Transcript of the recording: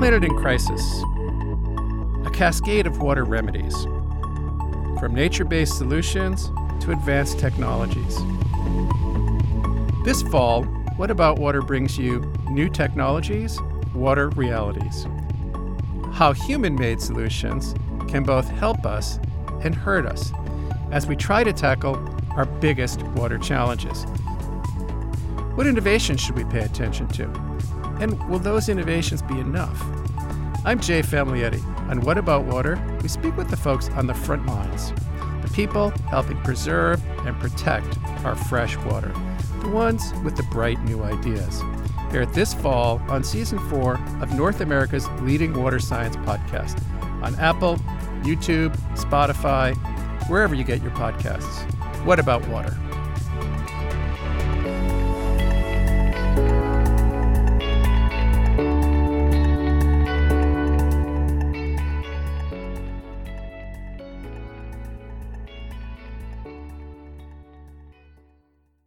planet in crisis. A cascade of water remedies, from nature based solutions to advanced technologies. This fall, What About Water brings you new technologies, water realities. How human made solutions can both help us and hurt us as we try to tackle our biggest water challenges. What innovations should we pay attention to? And will those innovations be enough? I'm Jay Famiglietti. On What About Water, we speak with the folks on the front lines, the people helping preserve and protect our fresh water, the ones with the bright new ideas. Here at this fall on season four of North America's leading water science podcast on Apple, YouTube, Spotify, wherever you get your podcasts. What About Water?